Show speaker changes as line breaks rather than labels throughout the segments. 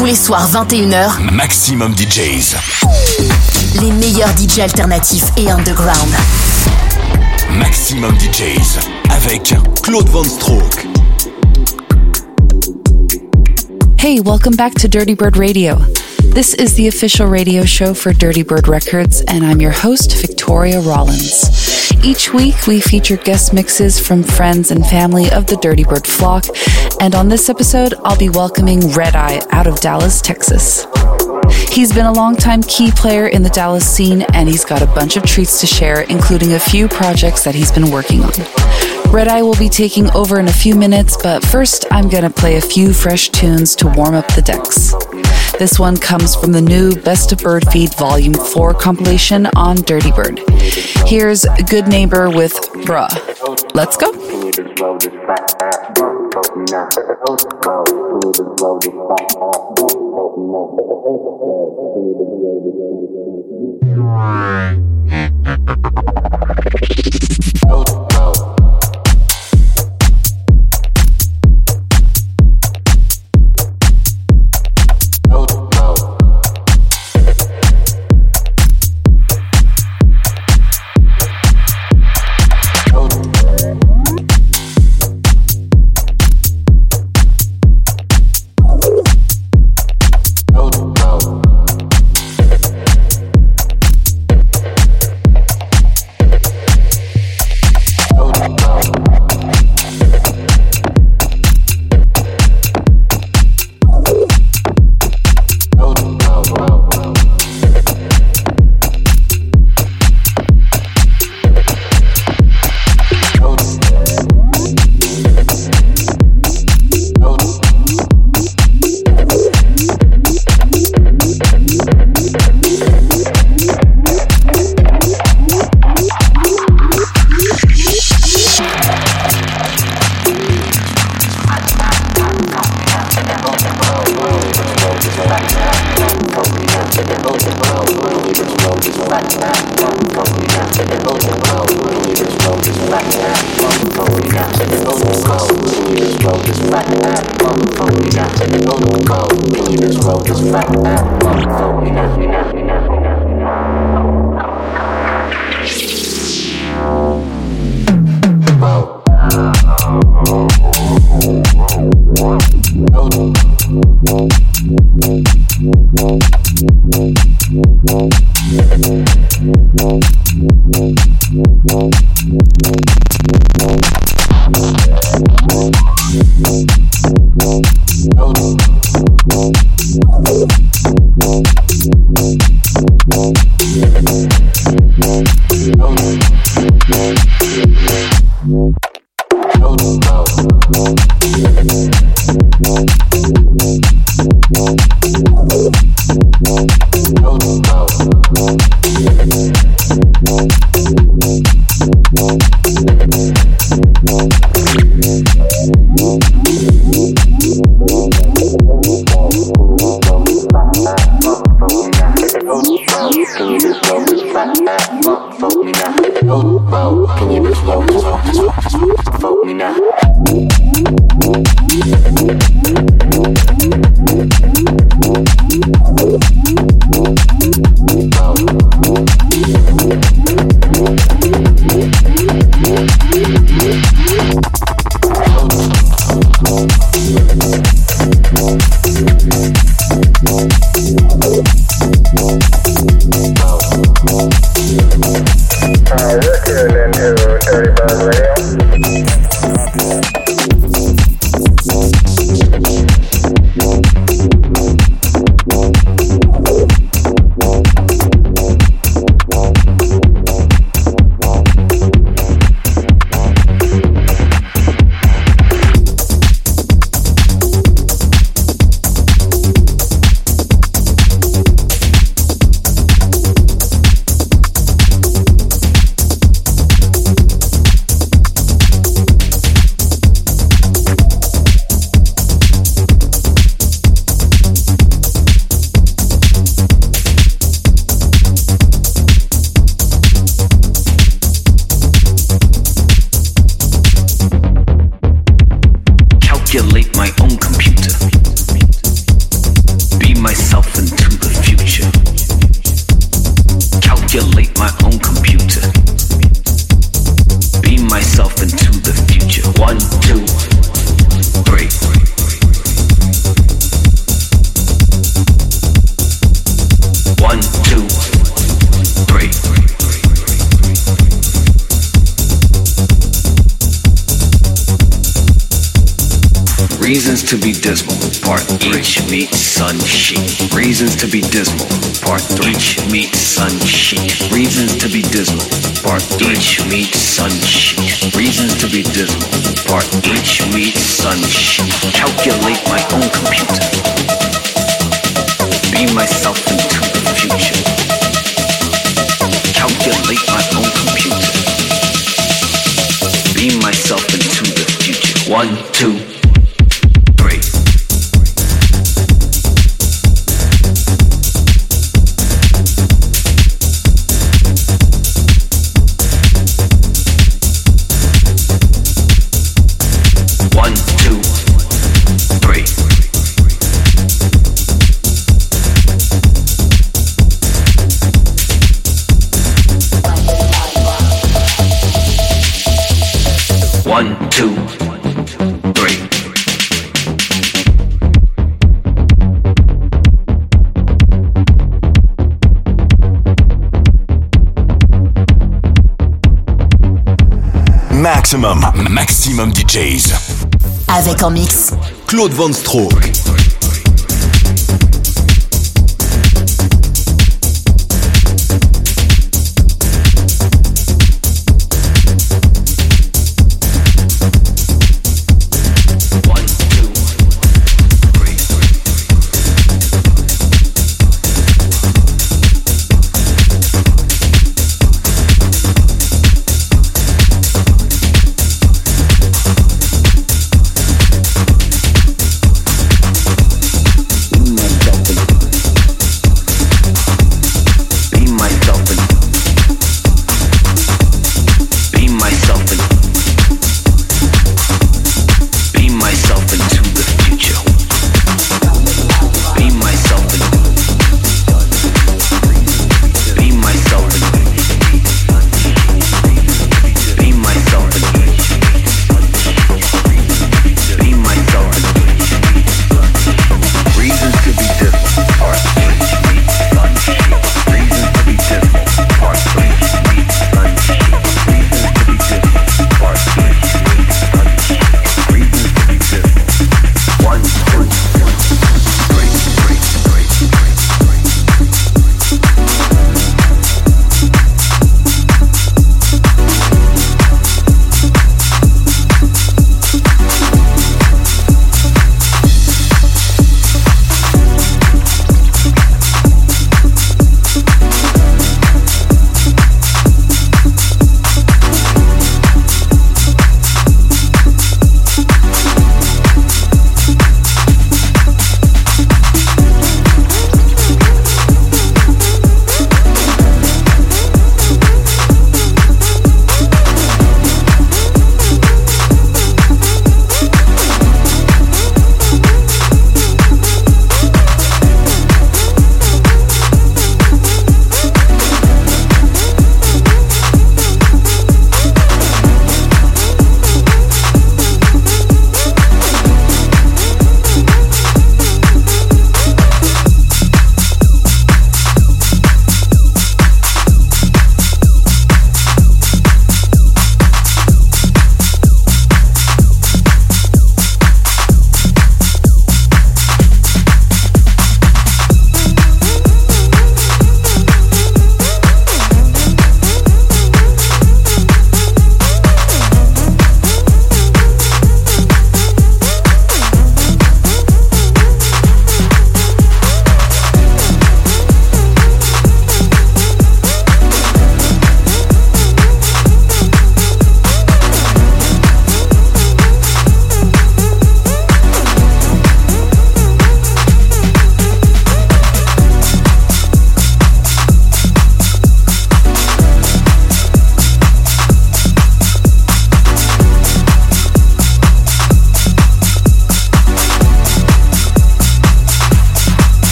Tous les soirs 21h,
Maximum DJs.
Les meilleurs DJs alternatifs et underground.
Maximum DJs avec Claude Von Stroke.
Hey, welcome back to Dirty Bird Radio. This is the official radio show for Dirty Bird Records, and I'm your host, Victoria Rollins. Each week, we feature guest mixes from friends and family of the Dirtybird flock, and on this episode, I'll be welcoming Red Eye out of Dallas, Texas. He's been a longtime key player in the Dallas scene, and he's got a bunch of treats to share, including a few projects that he's been working on. Red Eye will be taking over in a few minutes, but first, I'm gonna play a few fresh tunes to warm up the decks. This one comes from the new Best of Bird Feed Volume 4 compilation on Dirtybird. Here's Good Neighbor with Bruh. Let's go.
Three. Each meet sun. Reasons to be dismal, part three. Each meet sun. Calculate my own computer. Be myself into the future. Calculate my own computer. Be myself into the future. One, two.
Maximum, maximum DJs.
Avec en mix.
Claude Van Stroke.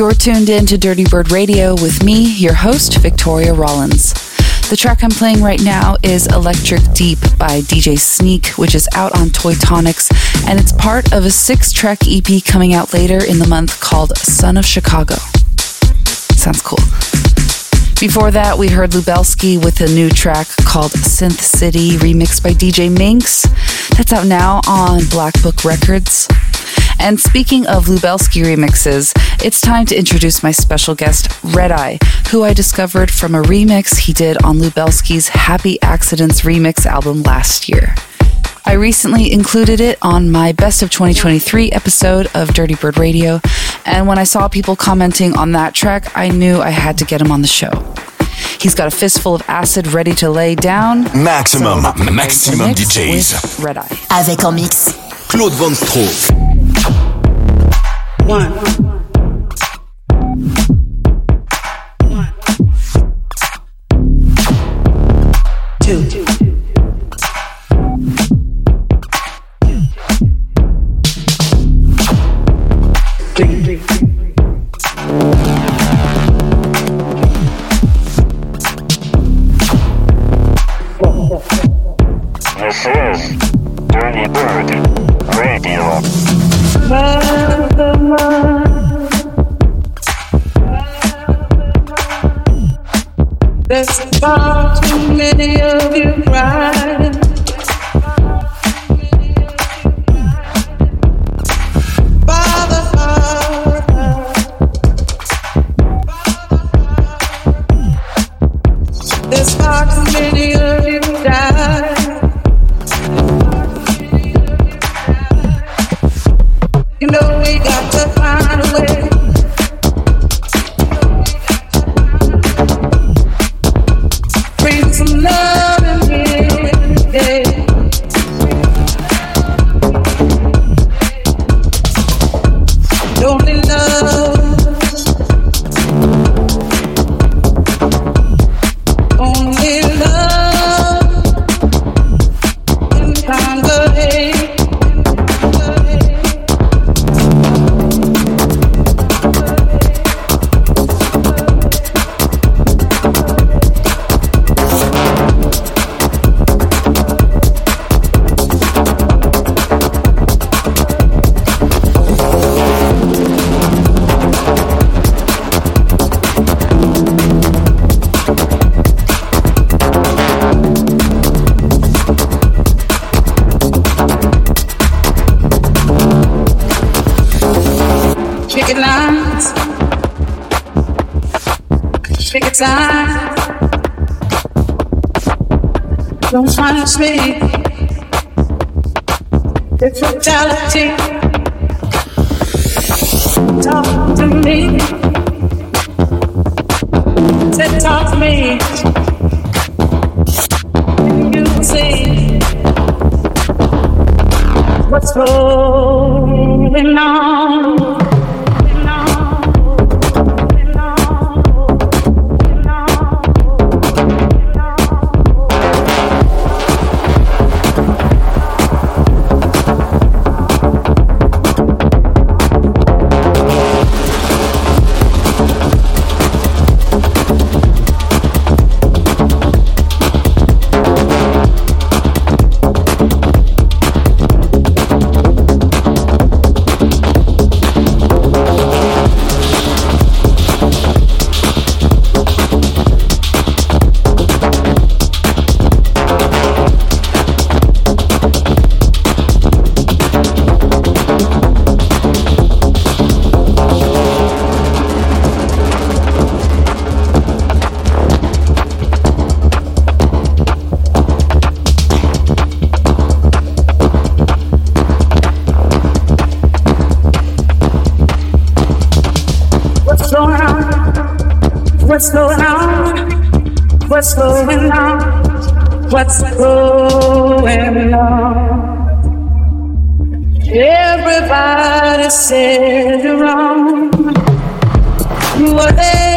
You're tuned in to Dirtybird Radio with me, your host, Victoria Rollins. The track I'm playing right now is Electric Deep by DJ Sneak, which is out on Toy Tonics, and it's part of a six track EP coming out later in the month called Son of Chicago. Sounds cool. Before that, we heard Lubelski with a new track called Synth City, remixed by DJ Minx. That's out now on Black Book Records. And speaking of Lubelski remixes, it's time to introduce my special guest, Red Eye, who I discovered from a remix he did on Lubelski's Happy Accidents remix album last year. I recently included it on my Best of 2023 episode of Dirtybird Radio, and when I saw people commenting on that track, I knew I had to get him on the show. He's got a fistful of acid ready to lay down.
Maximum, so maximum DJs.
Red Eye.
Avec en mix.
Claude Van Stroh.
One. Don't punish me. It's brutality. Talk to me. Say, talk to me. You see what's going on. Said you're wrong. What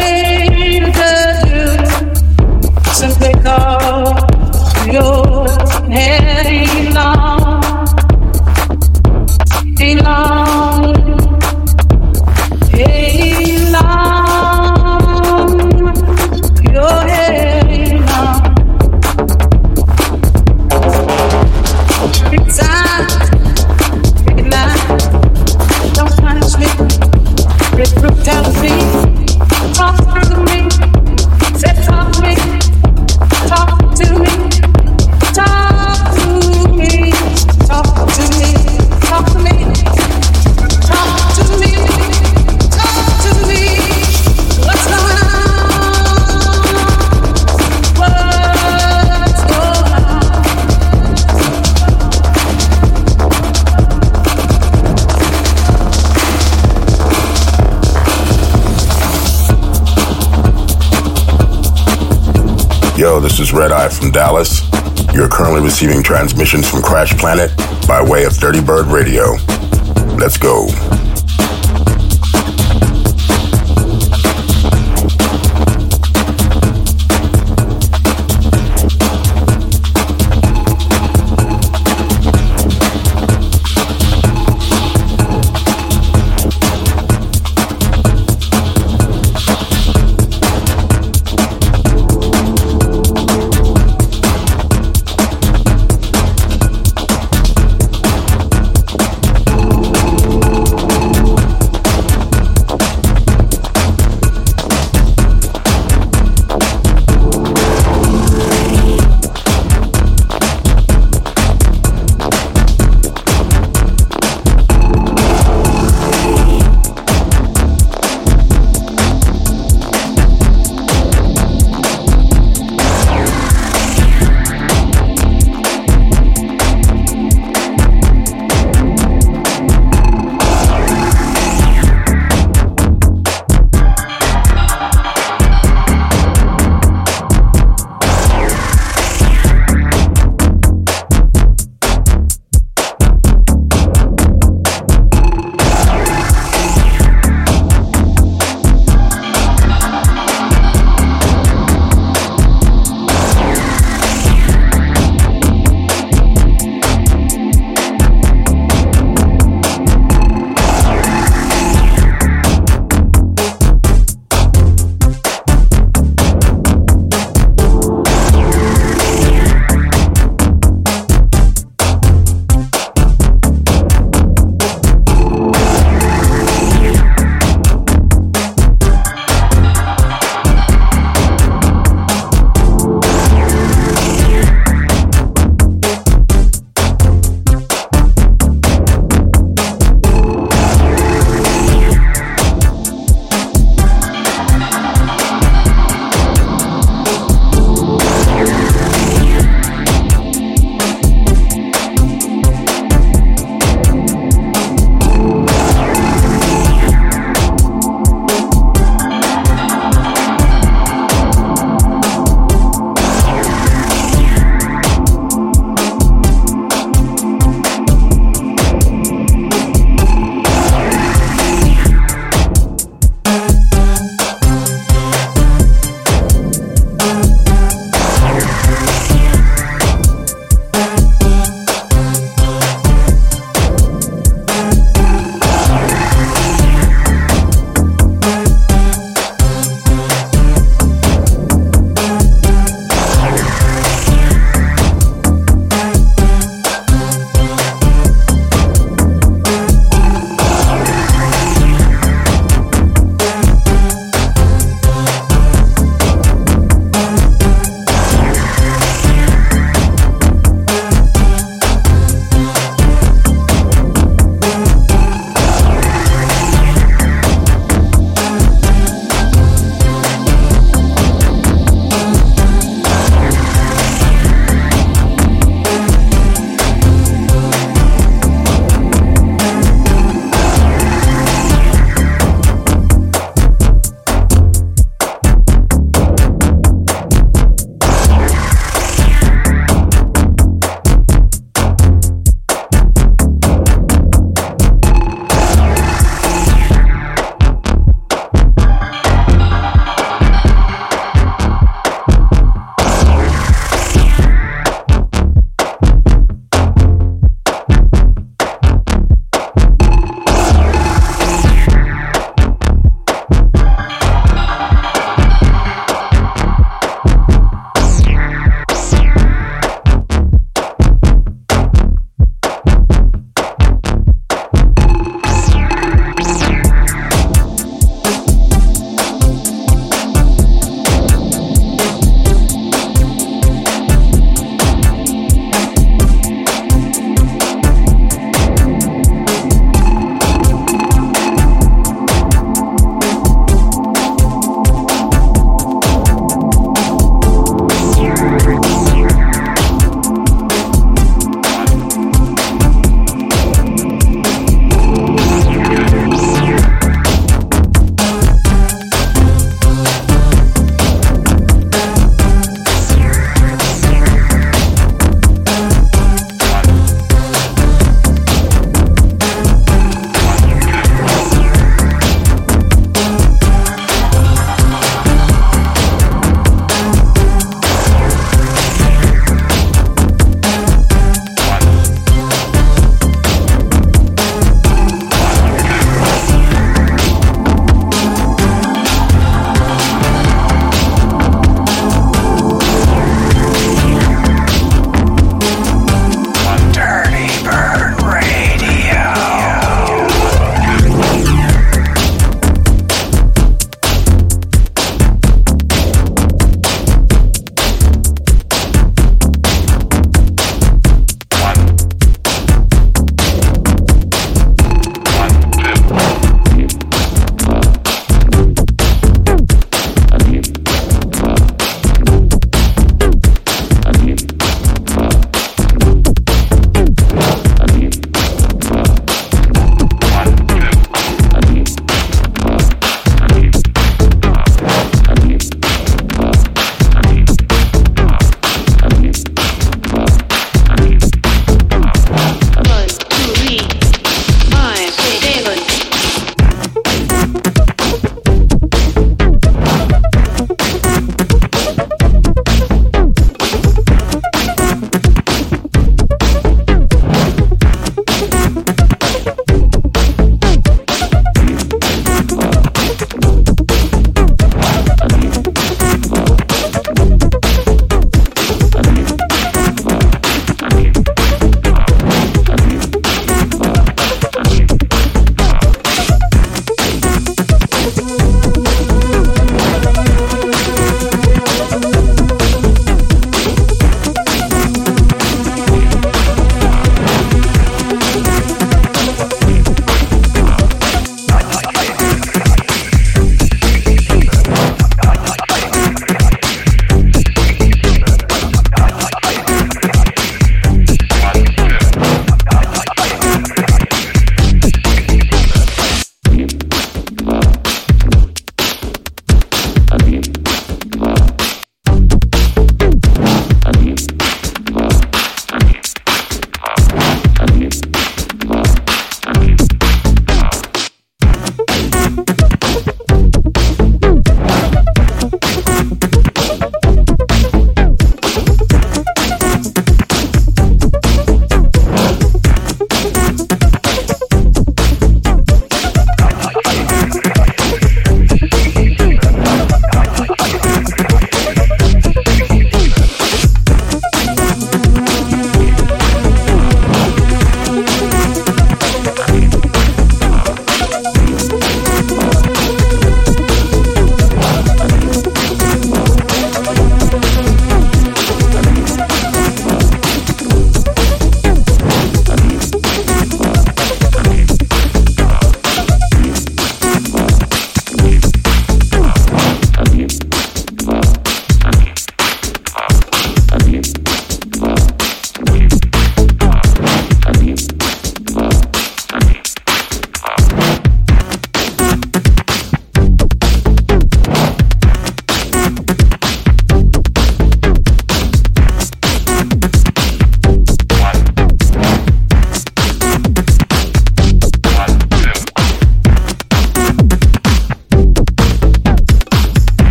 is Red Eye from Dallas. You're currently receiving transmissions from Crash Planet by way of Dirtybird Radio. Let's go.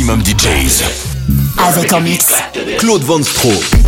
Maximum DJs.
Avec en mix.
Claude Von Stroke.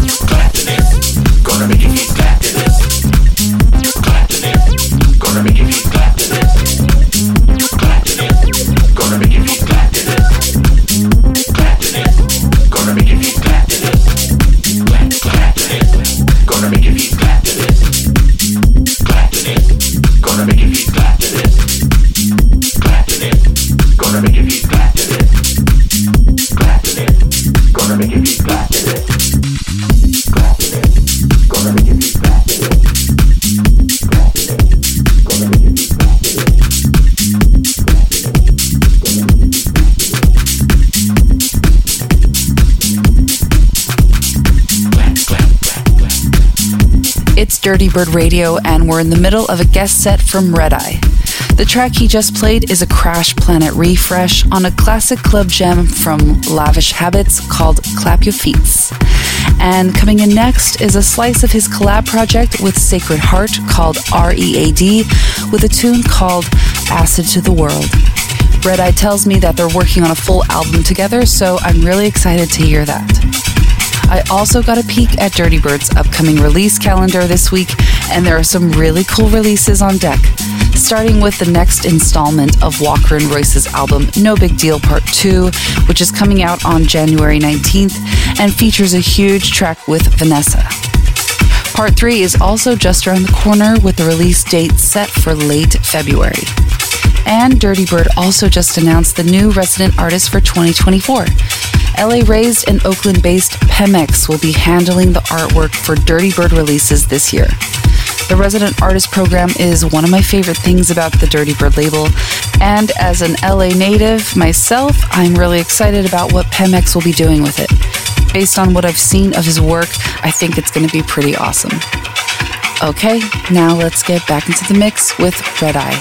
Dirtybird Radio, and we're in the middle of a guest set from Red Eye. The track he just played is a Crash Planet refresh on a classic club gem from Lavish Habits called Clap Your Feets. And coming in next is a slice of his collab project with Sacred Heart called READ with a tune called Acid to the World. Red Eye tells me that they're working on a full album together, so I'm really excited to hear that. I also got a peek at Dirtybird's upcoming release calendar this week, and there are some really cool releases on deck. Starting with the next installment of Walker and Royce's album No Big Deal Part 2, which is coming out on January 19th and features a huge track with VNSSA. Part 3 is also just around the corner with the release date set for late February. And Dirtybird also just announced the new resident artist for 2024. LA raised and Oakland based Pemex will be handling the artwork for Dirtybird releases this year. The resident artist program is one of my favorite things about the Dirtybird label, and as an LA native myself, I'm really excited about what Pemex will be doing with it. Based on what I've seen of his work, I think it's going to be pretty awesome. Okay, now let's get back into the mix with Red Eye.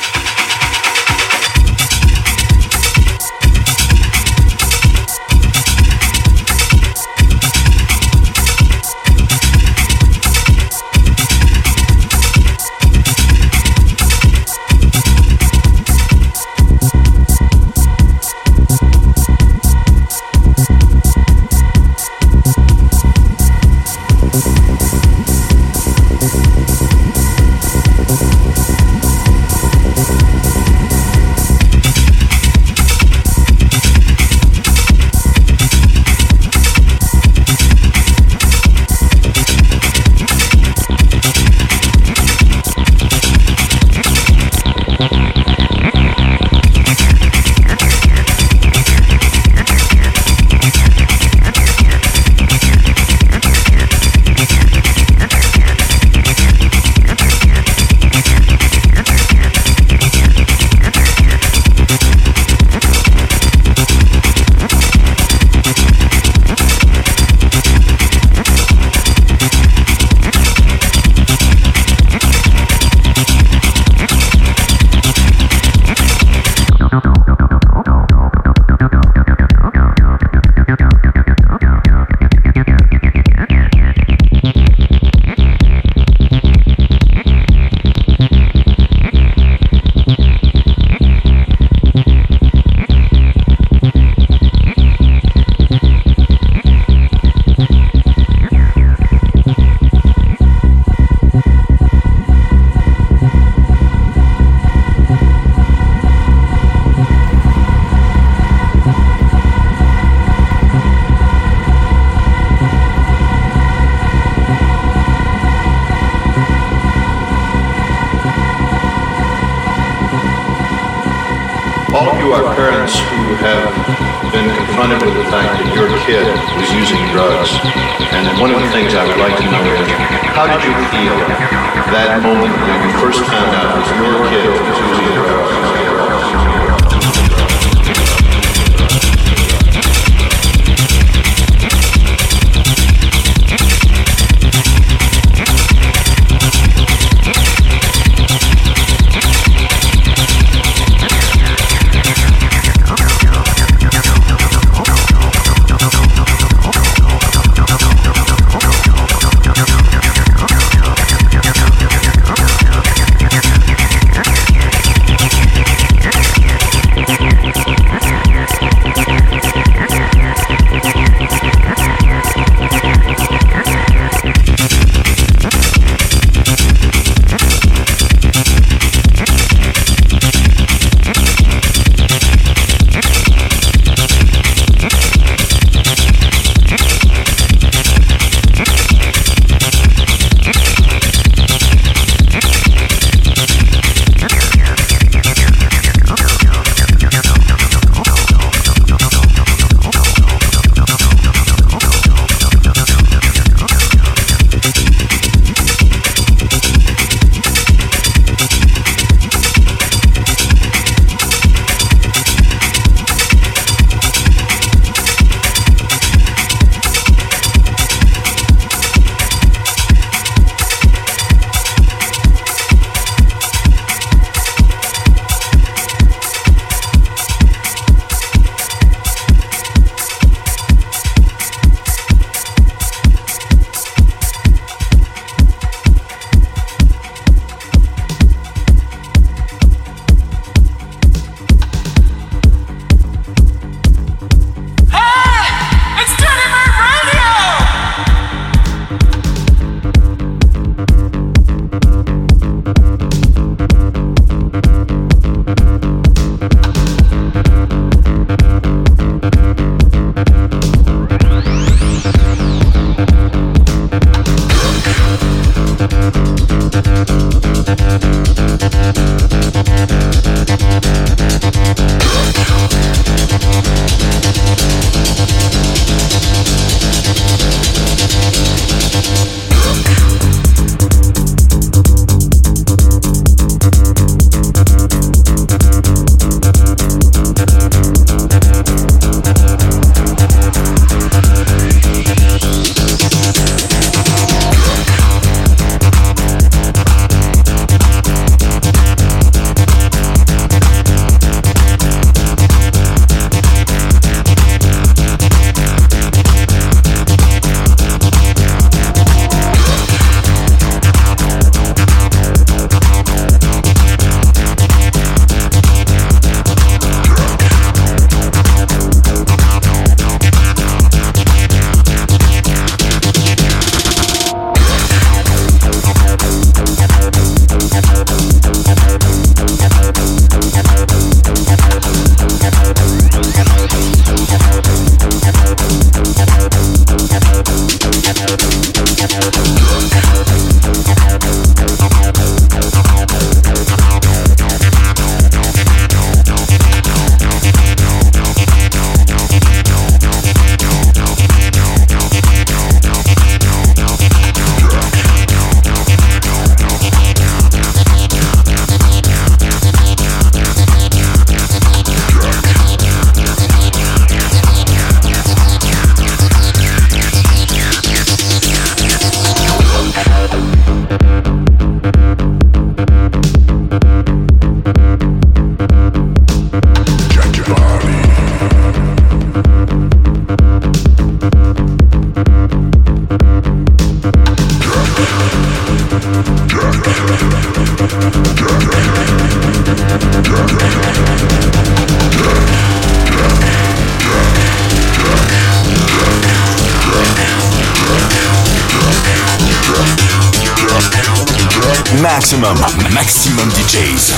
Maximum, maximum DJs.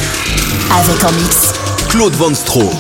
Avec en mix.
Claude Van Stroh.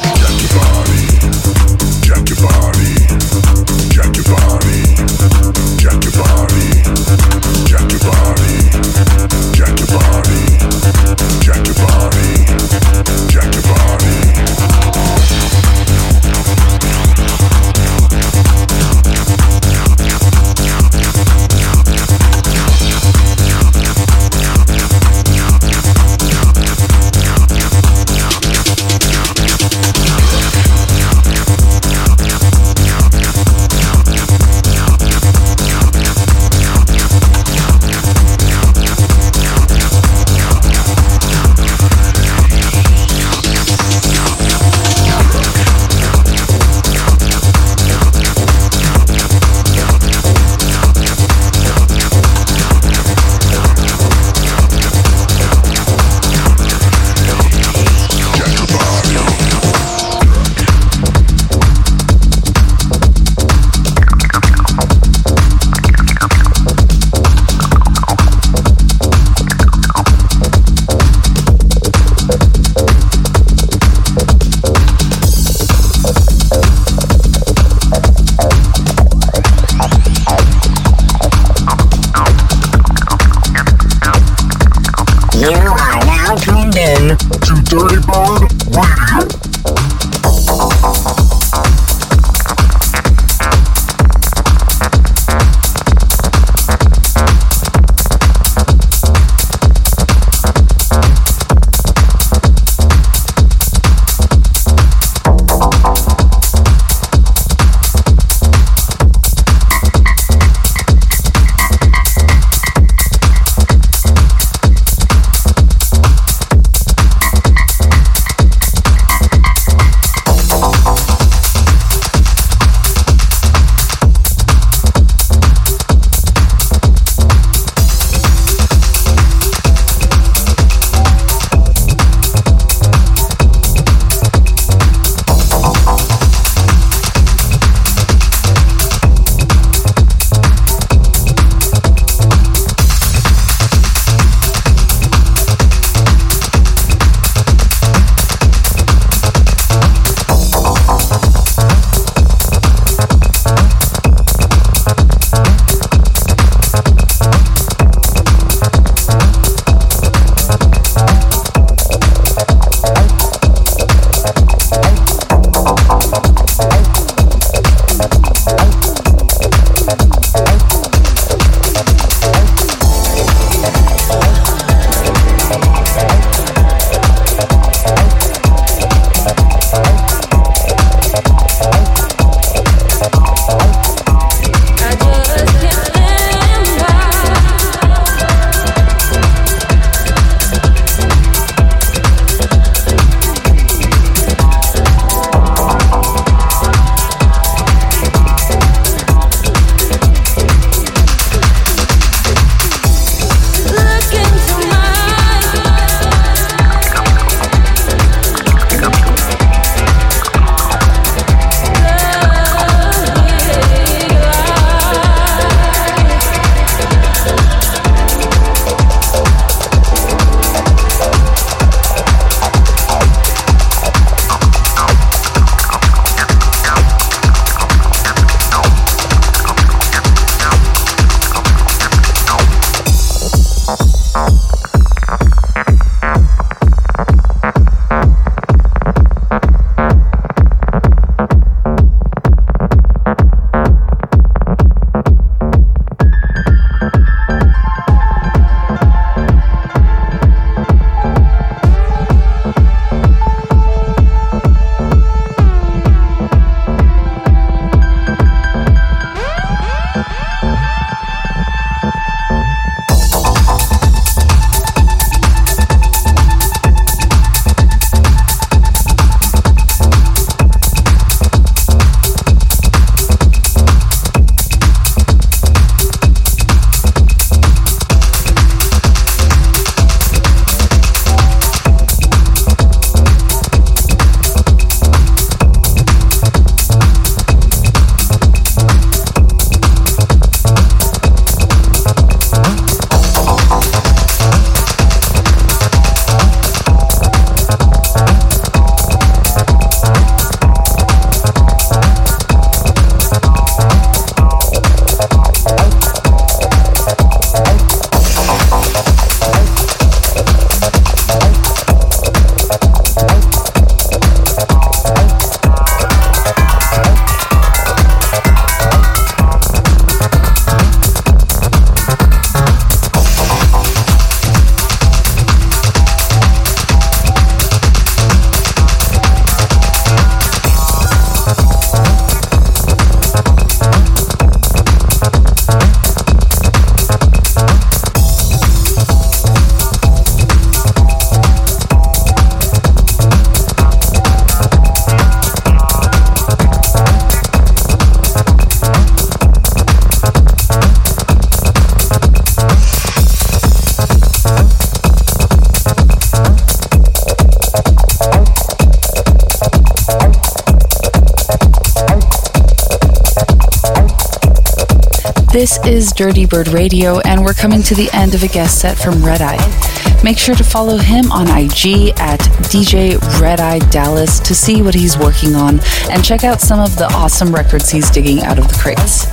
Dirtybird Radio, and we're coming to the end of a guest set from Red Eye. Make sure to follow him on IG at DJ Red Eye Dallas to see what he's working on and check out some of the awesome records he's digging out of the crates.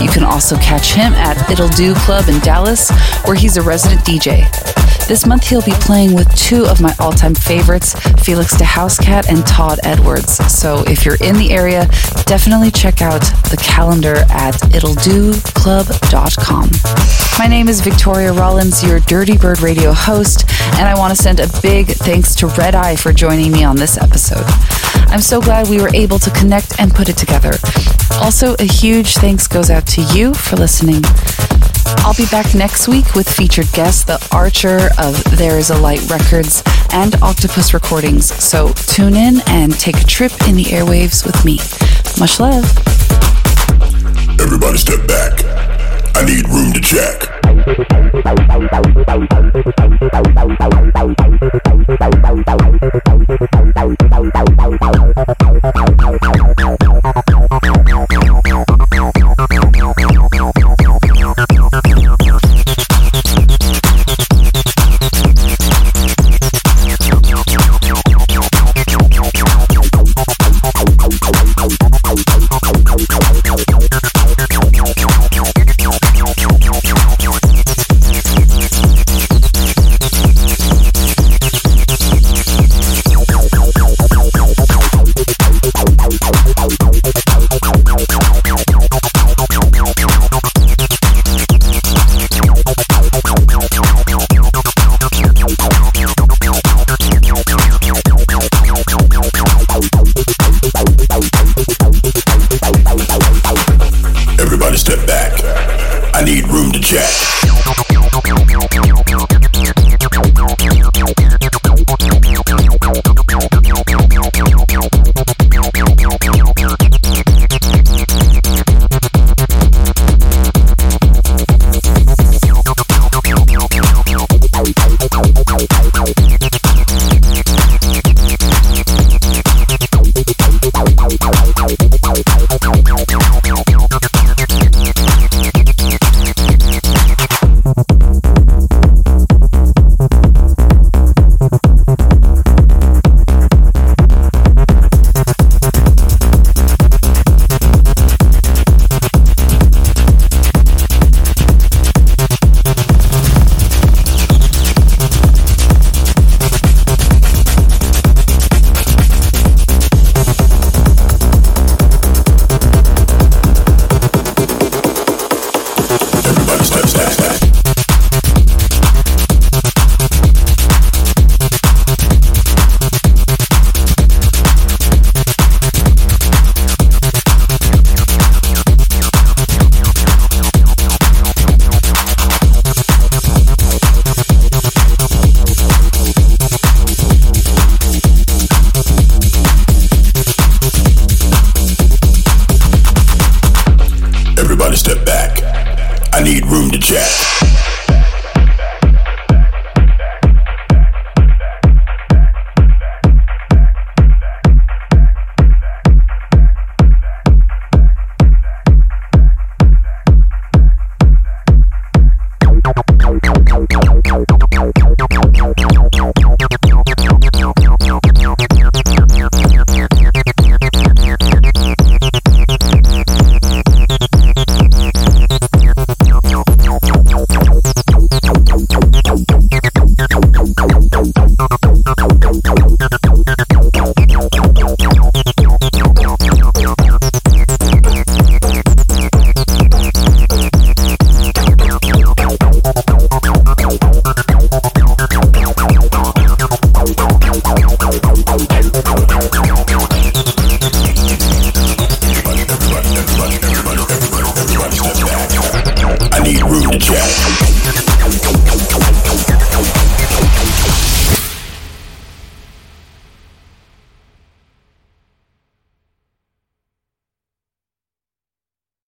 You can also catch him at It'll Do Club in Dallas, where he's a resident DJ. This month he'll be playing with two of my all time favorites, Felix da Housecat and Todd Edwards. So if you're in the area, definitely check out the calendar at it'lldoclub.com. My name is Victoria Rollins, your Dirtybird Radio host, and I want to send a big thanks to Red Eye for joining me on this episode. I'm so glad we were able to connect and put it together. Also, a huge thanks goes out to you for listening. I'll be back next week with featured guest the Archer of There Is a Light Records and Octopus Recordings. So tune in and take a trip in the airwaves with me. Much love.
Everybody step back. I need room to check.